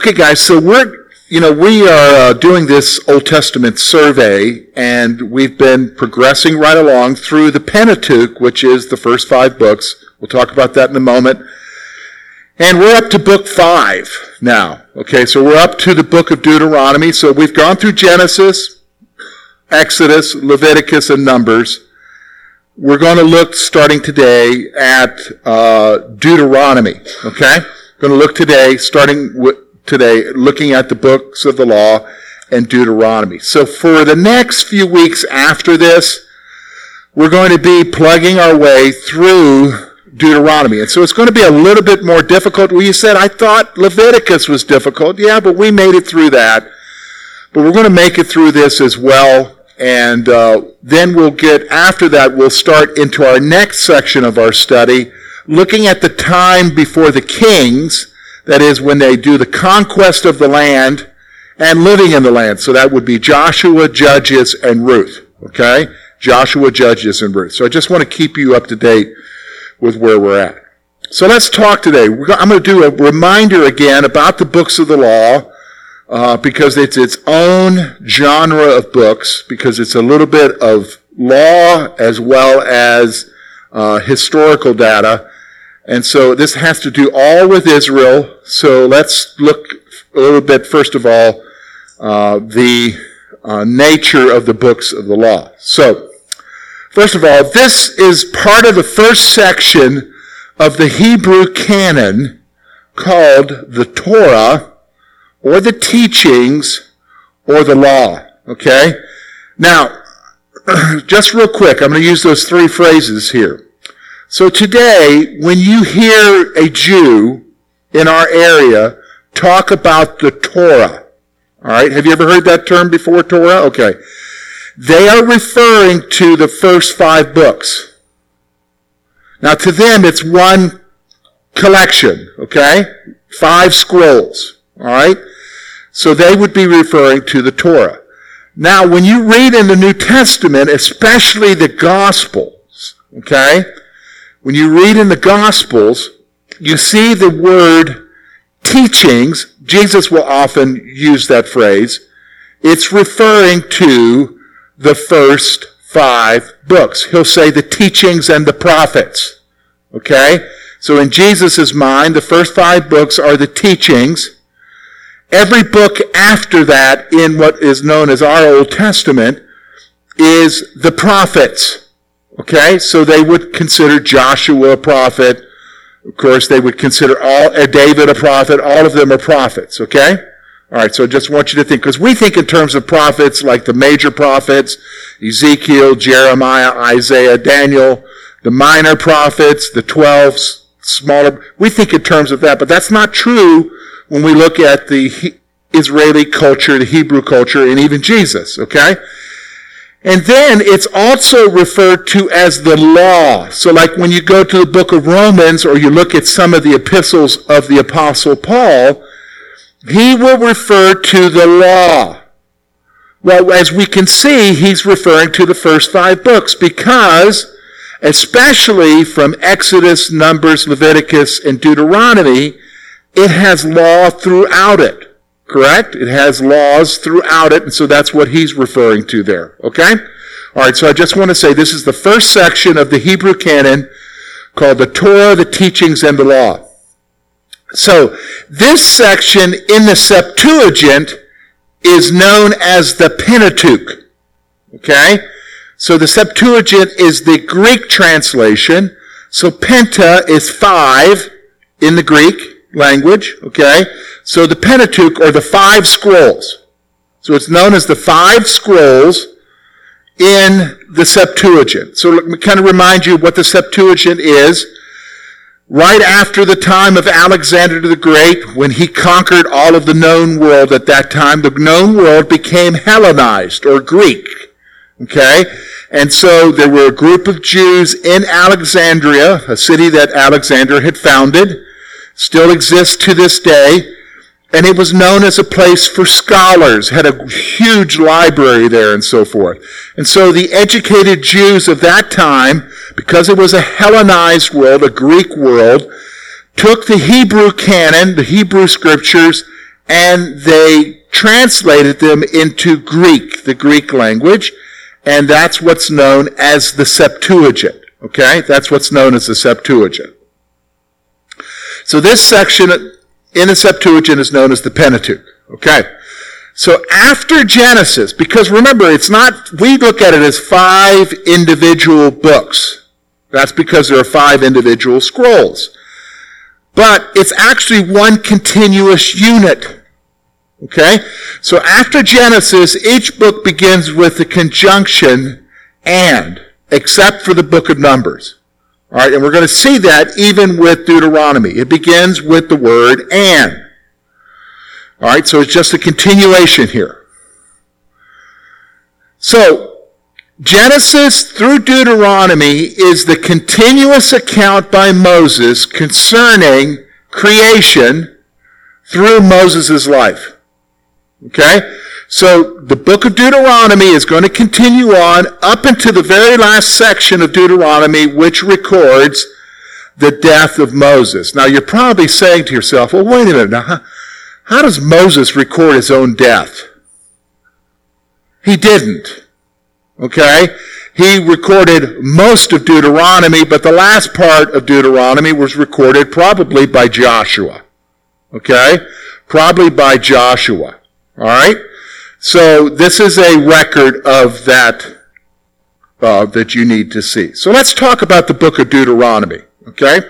Okay, guys, so we're, you know, we are uh, doing this Old Testament survey, and we've been progressing right along through the Pentateuch, which is the first five books. We'll talk about that in a moment. And we're up to book five now. Okay, so we're up to the book of Deuteronomy. So we've gone through Genesis, Exodus, Leviticus, and Numbers. We're going to look starting today at uh, Deuteronomy. Okay, going to look today, starting with today, looking at the books of the law and Deuteronomy. So for the next few weeks after this, we're going to be plugging our way through Deuteronomy. And so it's going to be a little bit more difficult. Well, you said, I thought Leviticus was difficult. Yeah, but we made it through that. But we're going to make it through this as well. And uh, then we'll get, after that, we'll start into our next section of our study, looking at the time before the kings that is, when they do the conquest of the land and living in the land. So that would be Joshua, Judges, and Ruth. Okay? Joshua, Judges, and Ruth. So I just want to keep you up to date with where we're at. So let's talk today. I'm going to do a reminder again about the books of the law uh, because it's its own genre of books, because it's a little bit of law as well as uh, historical data. And so this has to do all with Israel. So let's look a little bit, first of all, uh, the uh, nature of the books of the law. So, first of all, this is part of the first section of the Hebrew canon called the Torah, or the teachings, or the law. Okay? Now, just real quick, I'm going to use those three phrases here. So today, when you hear a Jew in our area talk about the Torah, all right, have you ever heard that term before, Torah? Okay. They are referring to the first five books. Now to them, it's one collection, okay? Five scrolls, all right? So they would be referring to the Torah. Now, when you read in the New Testament, especially the Gospels, okay, when you read in the Gospels, you see the word teachings. Jesus will often use that phrase. It's referring to the first five books. He'll say the teachings and the prophets. Okay? So in Jesus' mind, the first five books are the teachings. Every book after that in what is known as our Old Testament is the prophets. Okay, so they would consider Joshua a prophet. Of course, they would consider all uh, David a prophet. All of them are prophets. Okay, all right. So I just want you to think because we think in terms of prophets like the major prophets, Ezekiel, Jeremiah, Isaiah, Daniel, the minor prophets, the twelve smaller. We think in terms of that, but that's not true when we look at the Israeli culture, the Hebrew culture, and even Jesus. Okay. And then it's also referred to as the law. So like when you go to the book of Romans or you look at some of the epistles of the apostle Paul, he will refer to the law. Well, as we can see, he's referring to the first five books because, especially from Exodus, Numbers, Leviticus, and Deuteronomy, it has law throughout it. Correct? It has laws throughout it, and so that's what he's referring to there. Okay? Alright, so I just want to say this is the first section of the Hebrew canon called the Torah, the teachings, and the law. So, this section in the Septuagint is known as the Pentateuch. Okay? So the Septuagint is the Greek translation. So Penta is five in the Greek language. Okay? So the Pentateuch are the five scrolls. So it's known as the five scrolls in the Septuagint. So let me kind of remind you what the Septuagint is. Right after the time of Alexander the Great, when he conquered all of the known world at that time, the known world became Hellenized or Greek. Okay? And so there were a group of Jews in Alexandria, a city that Alexander had founded, still exists to this day. And it was known as a place for scholars, had a huge library there and so forth. And so the educated Jews of that time, because it was a Hellenized world, a Greek world, took the Hebrew canon, the Hebrew scriptures, and they translated them into Greek, the Greek language, and that's what's known as the Septuagint. Okay? That's what's known as the Septuagint. So this section in the Septuagint is known as the Pentateuch. Okay? So after Genesis, because remember, it's not, we look at it as five individual books. That's because there are five individual scrolls. But it's actually one continuous unit. Okay? So after Genesis, each book begins with the conjunction and, except for the book of Numbers. Alright, and we're going to see that even with Deuteronomy. It begins with the word and. Alright, so it's just a continuation here. So, Genesis through Deuteronomy is the continuous account by Moses concerning creation through Moses' life. Okay? So the book of Deuteronomy is going to continue on up into the very last section of Deuteronomy, which records the death of Moses. Now you're probably saying to yourself, well, wait a minute. Now, how, how does Moses record his own death? He didn't. Okay? He recorded most of Deuteronomy, but the last part of Deuteronomy was recorded probably by Joshua. Okay? Probably by Joshua. Alright? So this is a record of that uh, that you need to see. So let's talk about the book of Deuteronomy. Okay.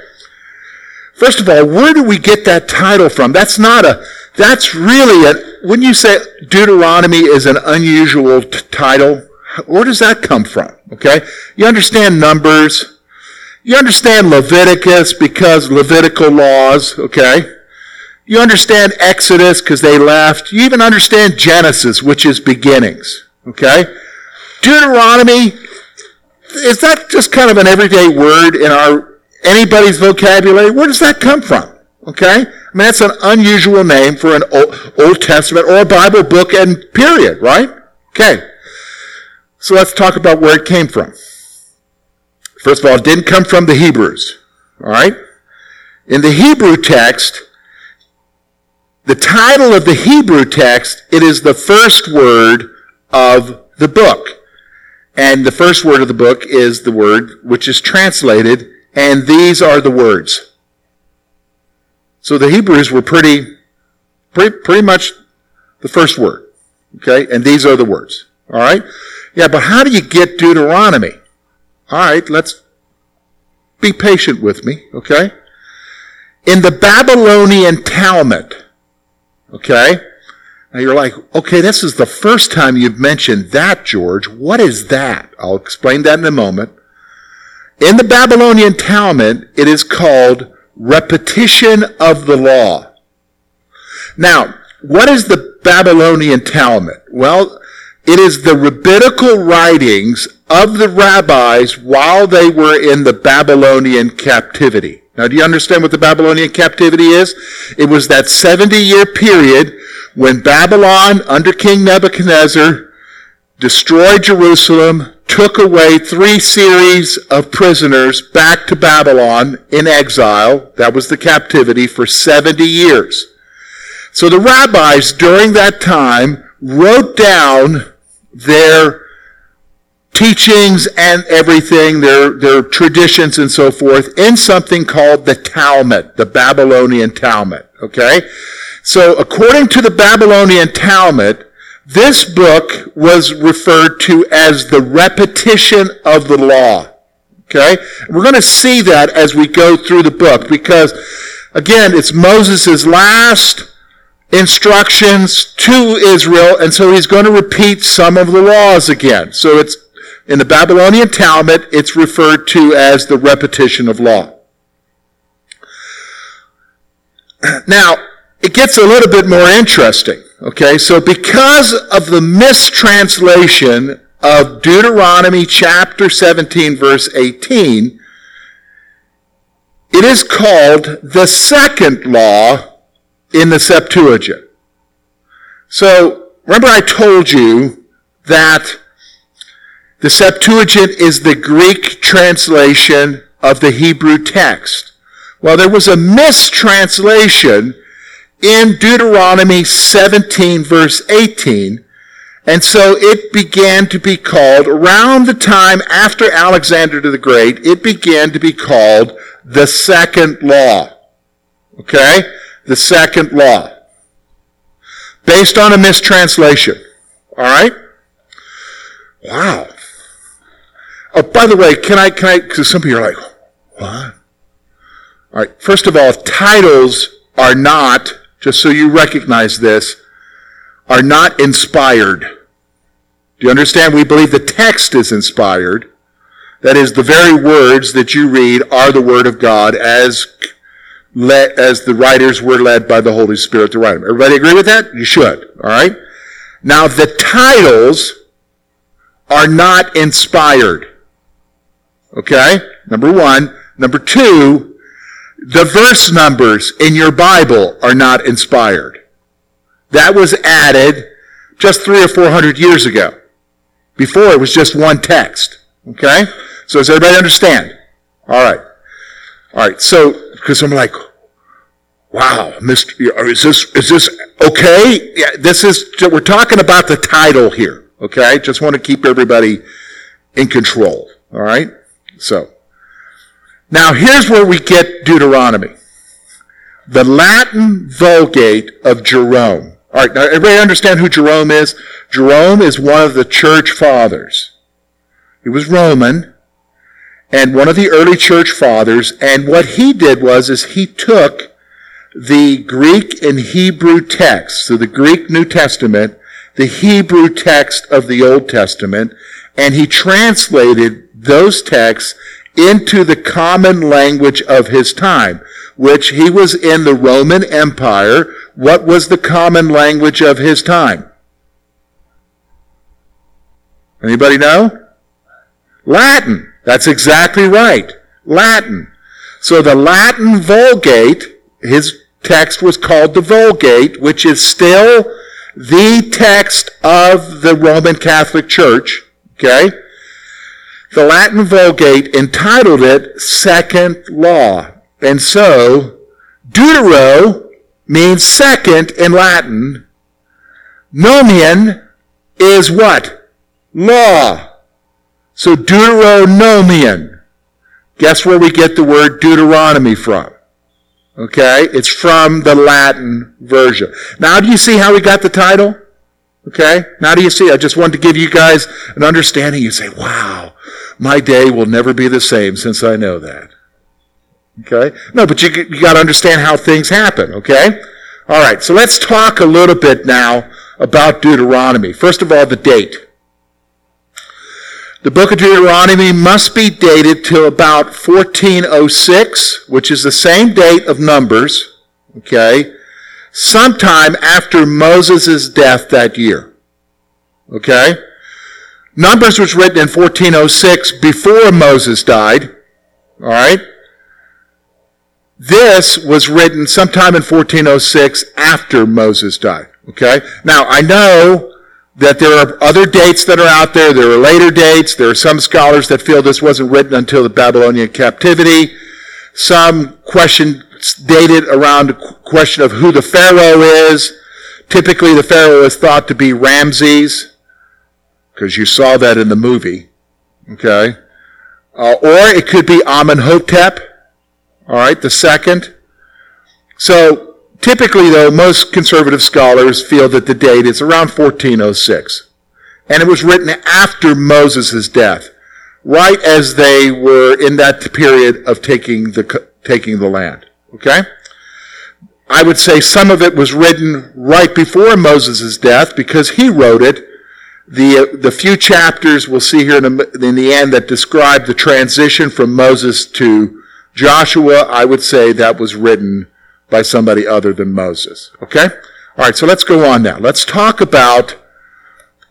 First of all, where do we get that title from? That's not a. That's really a. When you say Deuteronomy is an unusual t- title, where does that come from? Okay. You understand Numbers. You understand Leviticus because Levitical laws. Okay. You understand Exodus because they left. You even understand Genesis, which is beginnings. Okay? Deuteronomy, is that just kind of an everyday word in our anybody's vocabulary? Where does that come from? Okay? I mean, that's an unusual name for an Old Testament or a Bible book and period, right? Okay. So let's talk about where it came from. First of all, it didn't come from the Hebrews. All right? In the Hebrew text, the title of the Hebrew text, it is the first word of the book. And the first word of the book is the word which is translated, and these are the words. So the Hebrews were pretty, pretty, pretty much the first word. Okay? And these are the words. Alright? Yeah, but how do you get Deuteronomy? Alright, let's be patient with me, okay? In the Babylonian Talmud, Okay? Now you're like, okay, this is the first time you've mentioned that, George. What is that? I'll explain that in a moment. In the Babylonian Talmud, it is called repetition of the law. Now, what is the Babylonian Talmud? Well, it is the rabbinical writings of the rabbis while they were in the Babylonian captivity. Now, do you understand what the Babylonian captivity is? It was that 70 year period when Babylon, under King Nebuchadnezzar, destroyed Jerusalem, took away three series of prisoners back to Babylon in exile. That was the captivity for 70 years. So the rabbis during that time wrote down their teachings and everything, their, their traditions and so forth, in something called the Talmud, the Babylonian Talmud. Okay? So according to the Babylonian Talmud, this book was referred to as the repetition of the law. Okay? We're going to see that as we go through the book because, again, it's Moses' last instructions to Israel, and so he's going to repeat some of the laws again. So it's in the Babylonian Talmud, it's referred to as the repetition of law. Now, it gets a little bit more interesting. Okay, so because of the mistranslation of Deuteronomy chapter 17 verse 18, it is called the second law in the Septuagint. So, remember I told you that the Septuagint is the Greek translation of the Hebrew text. Well, there was a mistranslation in Deuteronomy 17 verse 18. And so it began to be called, around the time after Alexander the Great, it began to be called the second law. Okay? The second law. Based on a mistranslation. Alright? Wow. Oh, by the way, can I, can I, because some people are like, what? All right. First of all, titles are not, just so you recognize this, are not inspired. Do you understand? We believe the text is inspired. That is, the very words that you read are the Word of God as, le- as the writers were led by the Holy Spirit to write them. Everybody agree with that? You should. All right? Now, the titles are not inspired. Okay? Number one. Number two, the verse numbers in your Bible are not inspired. That was added just three or four hundred years ago. Before it was just one text. Okay? So does everybody understand? Alright. Alright, so, because I'm like, wow, Mr. Is this, is this okay? Yeah, this is, we're talking about the title here. Okay? Just want to keep everybody in control. Alright? So, now here's where we get Deuteronomy. The Latin Vulgate of Jerome. All right, now everybody understand who Jerome is? Jerome is one of the church fathers. He was Roman and one of the early church fathers. And what he did was is he took the Greek and Hebrew texts, so the Greek New Testament, the Hebrew text of the Old Testament, and he translated those texts into the common language of his time, which he was in the Roman Empire. What was the common language of his time? Anybody know? Latin. That's exactly right. Latin. So the Latin Vulgate, his text was called the Vulgate, which is still the text of the Roman Catholic Church. Okay? The Latin Vulgate entitled it Second Law. And so, Deutero means second in Latin. Nomian is what? Law. So Deuteronomian. Guess where we get the word Deuteronomy from? Okay? It's from the Latin version. Now do you see how we got the title? Okay? Now do you see? I just wanted to give you guys an understanding. You say, wow, my day will never be the same since I know that. Okay? No, but you, you got to understand how things happen. Okay? All right. So let's talk a little bit now about Deuteronomy. First of all, the date. The book of Deuteronomy must be dated to about 1406, which is the same date of Numbers. Okay? sometime after Moses' death that year. Okay? Numbers was written in 1406 before Moses died. Alright? This was written sometime in 1406 after Moses died. Okay? Now, I know that there are other dates that are out there. There are later dates. There are some scholars that feel this wasn't written until the Babylonian captivity. Some question dated around the question of who the Pharaoh is. Typically, the Pharaoh is thought to be Ramses, because you saw that in the movie. Okay? Uh, or it could be Amenhotep, all right, the second. So, typically, though, most conservative scholars feel that the date is around 1406. And it was written after Moses' death, right as they were in that period of taking the, taking the land. Okay? I would say some of it was written right before Moses' death because he wrote it. The, the few chapters we'll see here in the, in the end that describe the transition from Moses to Joshua, I would say that was written by somebody other than Moses. Okay? All right, so let's go on now. Let's talk about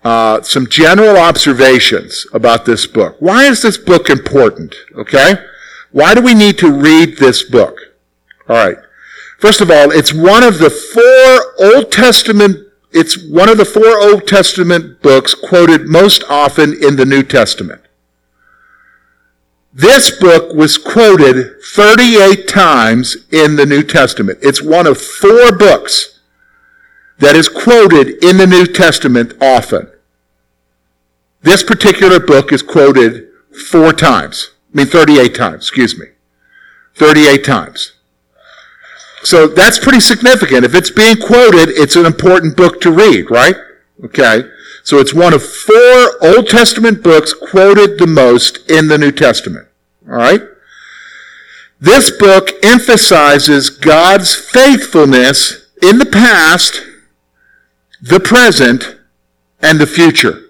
uh, some general observations about this book. Why is this book important? Okay? Why do we need to read this book? All right. First of all, it's one of the four Old Testament it's one of the four Old Testament books quoted most often in the New Testament. This book was quoted 38 times in the New Testament. It's one of four books that is quoted in the New Testament often. This particular book is quoted four times. I mean, 38 times, excuse me. 38 times. So that's pretty significant. If it's being quoted, it's an important book to read, right? Okay. So it's one of four Old Testament books quoted the most in the New Testament. All right? This book emphasizes God's faithfulness in the past, the present, and the future.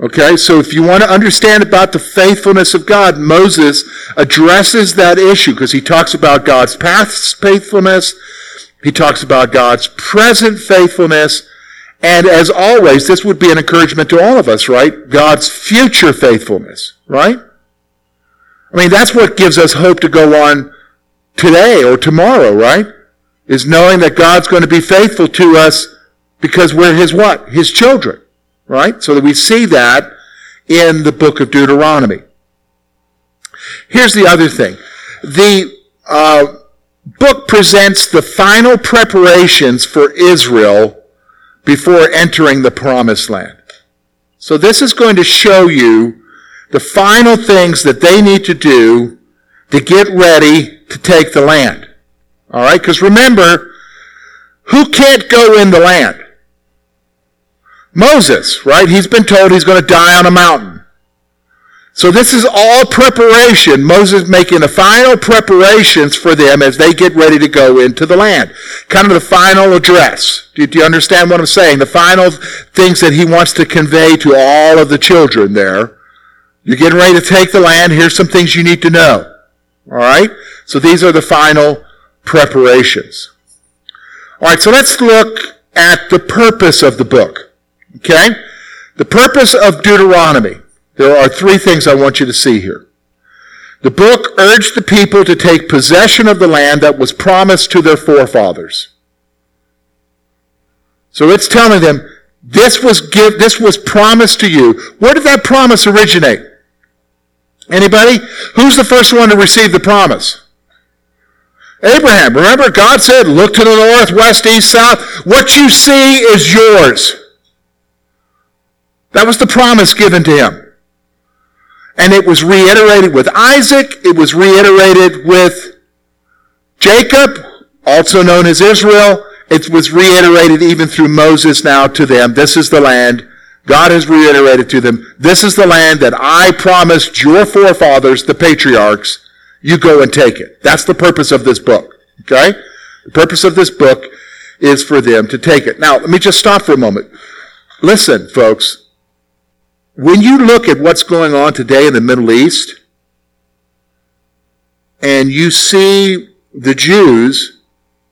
Okay, so if you want to understand about the faithfulness of God, Moses addresses that issue because he talks about God's past faithfulness, he talks about God's present faithfulness, and as always, this would be an encouragement to all of us, right? God's future faithfulness, right? I mean, that's what gives us hope to go on today or tomorrow, right? Is knowing that God's going to be faithful to us because we're His what? His children right? So that we see that in the book of Deuteronomy. Here's the other thing. The uh, book presents the final preparations for Israel before entering the promised land. So this is going to show you the final things that they need to do to get ready to take the land. All right? Because remember, who can't go in the land? Moses, right? He's been told he's going to die on a mountain. So this is all preparation. Moses making the final preparations for them as they get ready to go into the land. Kind of the final address. Do, you understand what I'm saying? The final things that he wants to convey to all of the children there. You're getting ready to take the land. Here's some things you need to know. All right? So these are the final preparations. All right, so let's look at the purpose of the book. Okay? The purpose of Deuteronomy. There are three things I want you to see here. The book urged the people to take possession of the land that was promised to their forefathers. So it's telling them, this was give, this was promised to you. Where did that promise originate? Anybody? Who's the first one to receive the promise? Abraham. Remember, God said, look to the north, west, east, south. What you see is yours. That was the promise given to him. And it was reiterated with Isaac. It was reiterated with Jacob, also known as Israel. It was reiterated even through Moses now to them. This is the land. God has reiterated to them, this is the land that I promised your forefathers, the patriarchs. You go and take it. That's the purpose of this book. Okay? The purpose of this book is for them to take it. Now, let me just stop for a moment. Listen, folks when you look at what's going on today in the Middle East, and you see the Jews,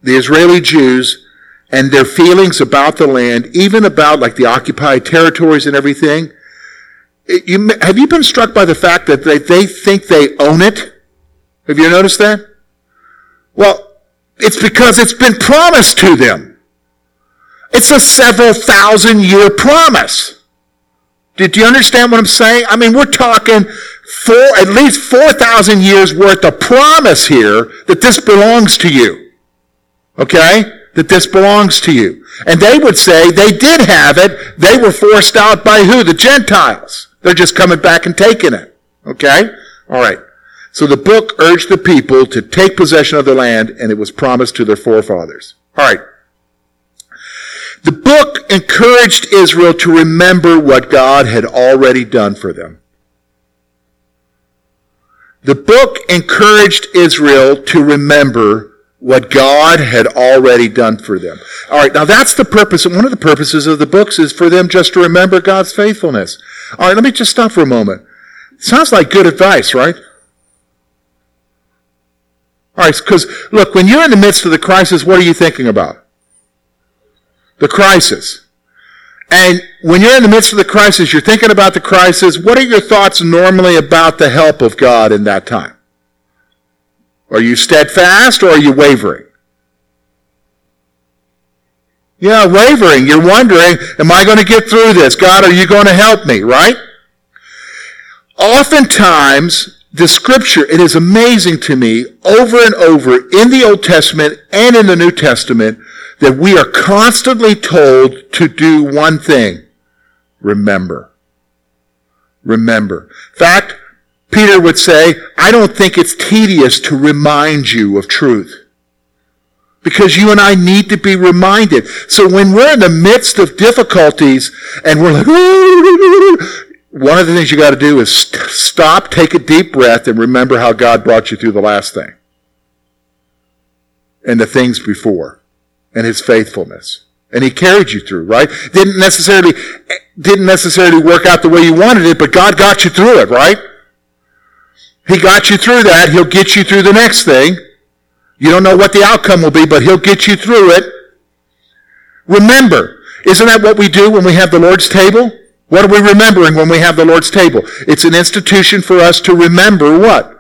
the Israeli Jews, and their feelings about the land, even about like the occupied territories and everything, it, you, have you been struck by the fact that they, they think they own it? Have you noticed that? Well, it's because it's been promised to them. It's a several thousand year promise. Did you understand what I'm saying? I mean, we're talking at least 4,000 years worth of promise here that this belongs to you. Okay? That this belongs to you. And they would say they did have it. They were forced out by who? The Gentiles. They're just coming back and taking it. Okay? All right. So the book urged the people to take possession of the land, and it was promised to their forefathers. All right. The book encouraged Israel to remember what God had already done for them. The book encouraged Israel to remember what God had already done for them. All right, now that's the purpose. One of the purposes of the books is for them just to remember God's faithfulness. All right, let me just stop for a moment. Sounds like good advice, right? All right, because look, when you're in the midst of the crisis, what are you thinking about? The crisis. And when you're in the midst of the crisis, you're thinking about the crisis. What are your thoughts normally about the help of God in that time? Are you steadfast or are you wavering? Yeah, wavering. You're wondering, am I going to get through this? God, are you going to help me? Right? oftentimes the scripture, it is amazing to me over and over in the Old Testament and in the New Testament that we are constantly told to do one thing. Remember. Remember. In fact, Peter would say, I don't think it's tedious to remind you of truth. Because you and I need to be reminded. So when we're in the midst of difficulties and we're like, one of the things you got to do is stop, take a deep breath, and remember how God brought you through the last thing. And the things before. And his faithfulness. And he carried you through, right? Didn't necessarily, didn't necessarily work out the way you wanted it, but God got you through it, right? He got you through that. He'll get you through the next thing. You don't know what the outcome will be, but He'll get you through it. Remember, isn't that what we do when we have the Lord's table? What are we remembering when we have the Lord's table? It's an institution for us to remember what?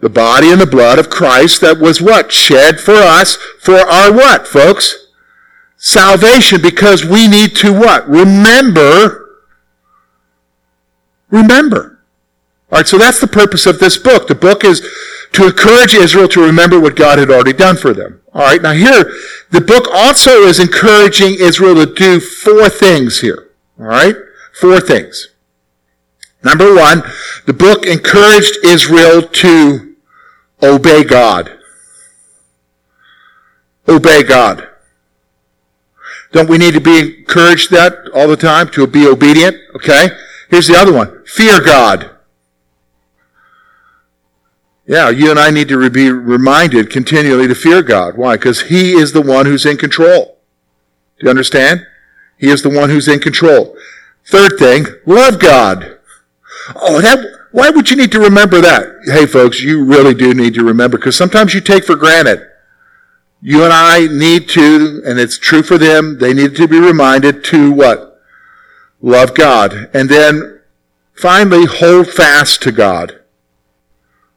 The body and the blood of Christ that was what? Shed for us for our what, folks? Salvation because we need to what? Remember. Remember. All right, so that's the purpose of this book. The book is to encourage Israel to remember what God had already done for them. All right, now here, the book also is encouraging Israel to do four things here. All right, four things. Number one, the book encouraged Israel to obey God. Obey God. Don't we need to be encouraged that all the time to be obedient? Okay. Here's the other one. Fear God. Yeah, you and I need to be reminded continually to fear God. Why? Because He is the one who's in control. Do you understand? He is the one who's in control. Third thing, love God. Oh, that, why would you need to remember that? Hey folks, you really do need to remember because sometimes you take for granted. You and I need to, and it's true for them, they need to be reminded to what? Love God. And then finally, hold fast to God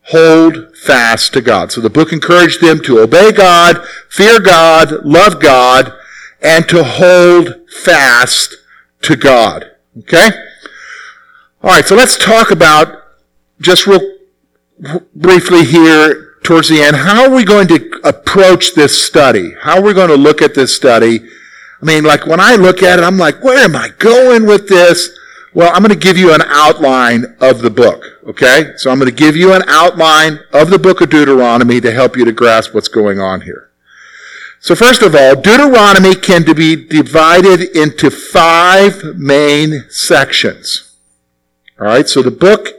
hold fast to God. So the book encouraged them to obey God, fear God, love God, and to hold fast to God. Okay? All right, so let's talk about just real briefly here towards the end. How are we going to approach this study? How are we going to look at this study? I mean, like when I look at it, I'm like, where am I going with this? Well, I'm going to give you an outline of the book, okay? So I'm going to give you an outline of the book of Deuteronomy to help you to grasp what's going on here. So first of all, Deuteronomy can be divided into five main sections. All right, so the book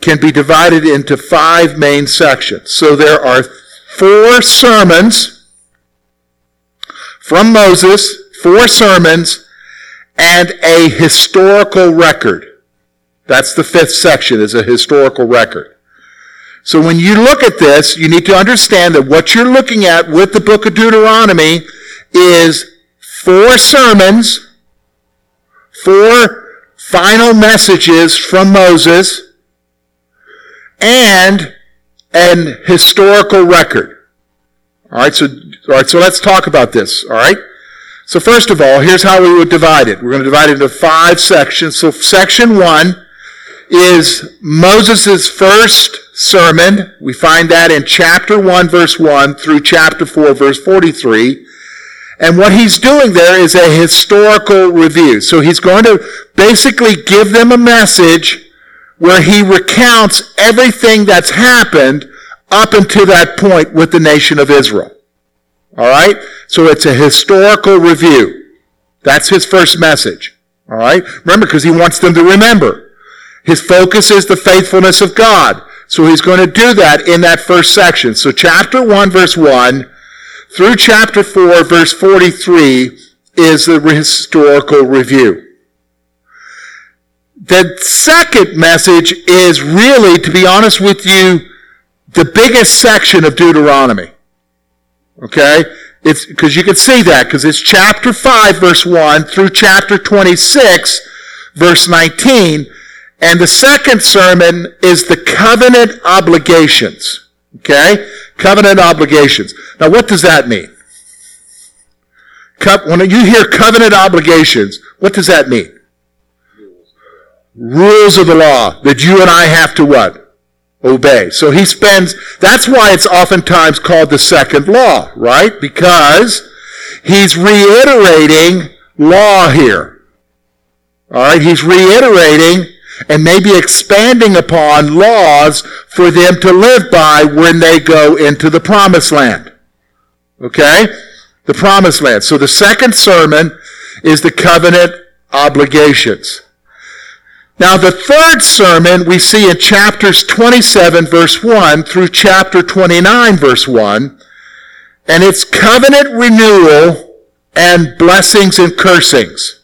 can be divided into five main sections. So there are four sermons from Moses, four sermons, and a historical record. That's the fifth section is a historical record. So when you look at this, you need to understand that what you're looking at with the book of Deuteronomy is four sermons, four final messages from Moses, and an historical record. All right, so all right, so let's talk about this. All right. So first of all, here's how we would divide it. We're going to divide it into five sections. So section one is Moses' first sermon. We find that in chapter 1 verse 1 through chapter 4 verse 43. And what he's doing there is a historical review. So he's going to basically give them a message where he recounts everything that's happened up until that point with the nation of Israel. All right? So it's a historical review. That's his first message. All right? Remember, because he wants them to remember. His focus is the faithfulness of God. So he's going to do that in that first section. So chapter 1, verse 1 through chapter 4, verse 43 is the historical review. The second message is really, to be honest with you, the biggest section of Deuteronomy. Okay? It's because you can see that because it's chapter 5 verse 1 through chapter 26 verse 19 and the second sermon is the covenant obligations. Okay? Covenant obligations. Now what does that mean? When you hear covenant obligations, what does that mean? Rules of the law that you and I have to what? Obey. So he spends, that's why it's oftentimes called the second law, right? Because he's reiterating law here. Alright, he's reiterating and maybe expanding upon laws for them to live by when they go into the promised land. Okay? The promised land. So the second sermon is the covenant obligations. Now the third sermon we see in chapters 27 verse 1 through chapter 29 verse 1, and it's covenant renewal and blessings and cursings.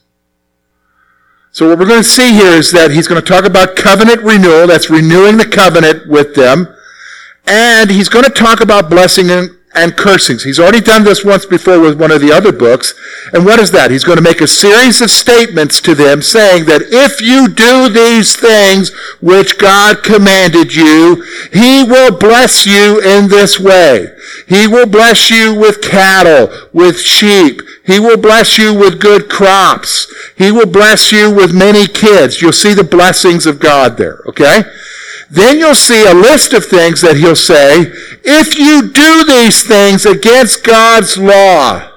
So what we're going to see here is that he's going to talk about covenant renewal, that's renewing the covenant with them, and he's going to talk about blessing and and cursings. He's already done this once before with one of the other books. And what is that? He's going to make a series of statements to them saying that if you do these things which God commanded you, He will bless you in this way. He will bless you with cattle, with sheep. He will bless you with good crops. He will bless you with many kids. You'll see the blessings of God there, okay? Then you'll see a list of things that he'll say, if you do these things against God's law,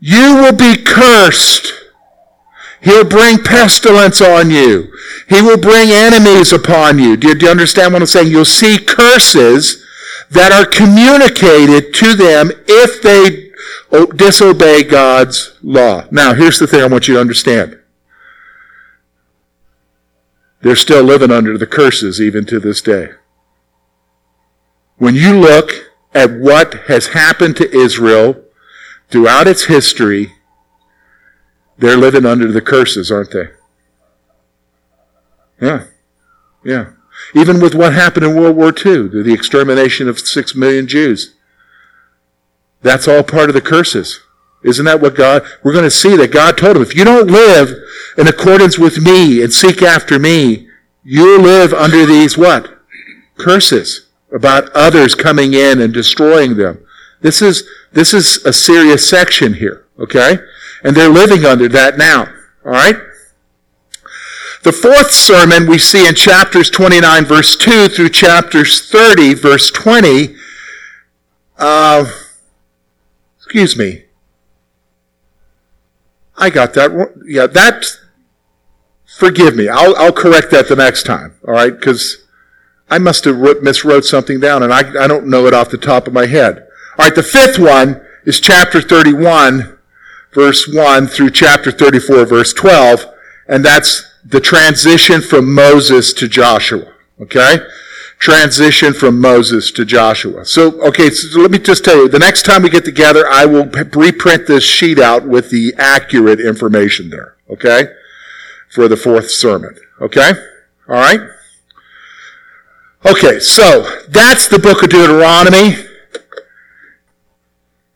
you will be cursed. He'll bring pestilence on you. He will bring enemies upon you. Do you, do you understand what I'm saying? You'll see curses that are communicated to them if they disobey God's law. Now, here's the thing I want you to understand. They're still living under the curses even to this day. When you look at what has happened to Israel throughout its history, they're living under the curses, aren't they? Yeah. Yeah. Even with what happened in World War II, the extermination of six million Jews. That's all part of the curses. Isn't that what God, we're going to see that God told him, if you don't live in accordance with me and seek after me, you'll live under these what? Curses about others coming in and destroying them. This is, this is a serious section here, okay? And they're living under that now, alright? The fourth sermon we see in chapters 29 verse 2 through chapters 30 verse 20, uh, excuse me, I got that. Yeah, that. Forgive me. I'll, I'll correct that the next time. All right, because I must have wrote, miswrote something down, and I, I don't know it off the top of my head. All right, the fifth one is chapter 31, verse 1 through chapter 34, verse 12, and that's the transition from Moses to Joshua. Okay? Transition from Moses to Joshua. So, okay, so let me just tell you, the next time we get together, I will reprint this sheet out with the accurate information there, okay? For the fourth sermon, okay? All right? Okay, so that's the book of Deuteronomy.